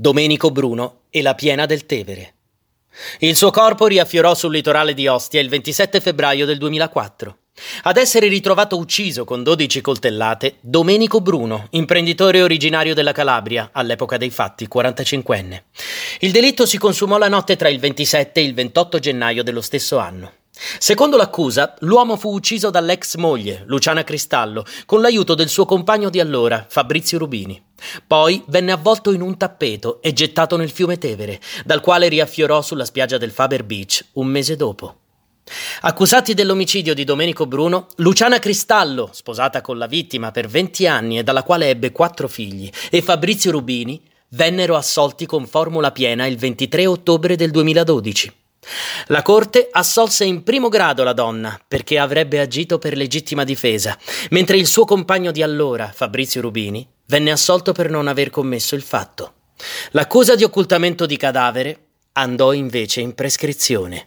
Domenico Bruno e la piena del Tevere. Il suo corpo riaffiorò sul litorale di Ostia il 27 febbraio del 2004. Ad essere ritrovato ucciso con 12 coltellate, Domenico Bruno, imprenditore originario della Calabria, all'epoca dei fatti 45enne. Il delitto si consumò la notte tra il 27 e il 28 gennaio dello stesso anno. Secondo l'accusa, l'uomo fu ucciso dall'ex moglie, Luciana Cristallo, con l'aiuto del suo compagno di allora, Fabrizio Rubini. Poi venne avvolto in un tappeto e gettato nel fiume Tevere, dal quale riaffiorò sulla spiaggia del Faber Beach un mese dopo. Accusati dell'omicidio di Domenico Bruno, Luciana Cristallo, sposata con la vittima per 20 anni e dalla quale ebbe quattro figli, e Fabrizio Rubini vennero assolti con formula piena il 23 ottobre del 2012. La Corte assolse in primo grado la donna perché avrebbe agito per legittima difesa, mentre il suo compagno di allora, Fabrizio Rubini, venne assolto per non aver commesso il fatto. L'accusa di occultamento di cadavere andò invece in prescrizione.